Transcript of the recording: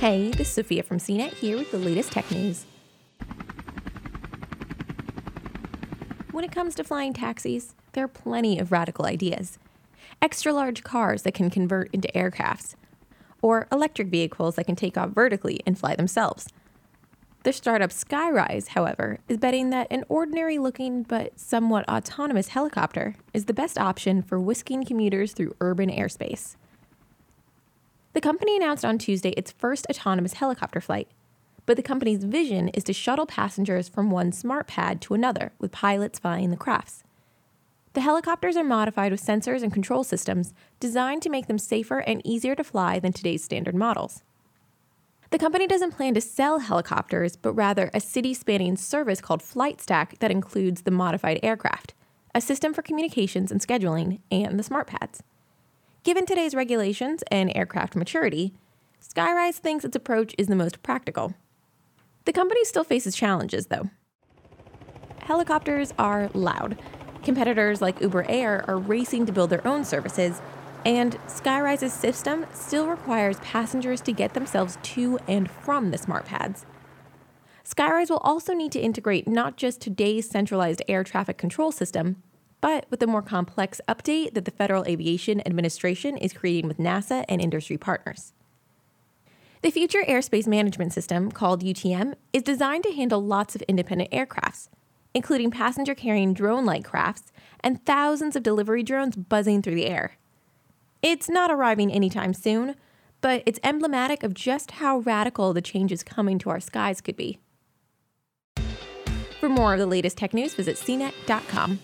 Hey, this is Sophia from CNET here with the latest tech news. When it comes to flying taxis, there are plenty of radical ideas. Extra large cars that can convert into aircrafts, or electric vehicles that can take off vertically and fly themselves. The startup Skyryse, however, is betting that an ordinary looking but somewhat autonomous helicopter is the best option for whisking commuters through urban airspace. The company announced on Tuesday its first autonomous helicopter flight, but the company's vision is to shuttle passengers from one smart pad to another with pilots flying the crafts. The helicopters are modified with sensors and control systems designed to make them safer and easier to fly than today's standard models. The company doesn't plan to sell helicopters, but rather a city spanning service called FlightStack that includes the modified aircraft, a system for communications and scheduling, and the smart pads. Given today's regulations and aircraft maturity, Skyryse thinks its approach is the most practical. The company still faces challenges, though. Helicopters are loud. Competitors like Uber Air are racing to build their own services, and Skyryse's system still requires passengers to get themselves to and from the smart pads. Skyryse will also need to integrate not just today's centralized air traffic control system, but with a more complex update that the Federal Aviation Administration is creating with NASA and industry partners. The Future Airspace Management System, called UTM, is designed to handle lots of independent aircrafts, including passenger carrying drone like crafts and thousands of delivery drones buzzing through the air. It's not arriving anytime soon, but it's emblematic of just how radical the changes coming to our skies could be. For more of the latest tech news, visit cnet.com.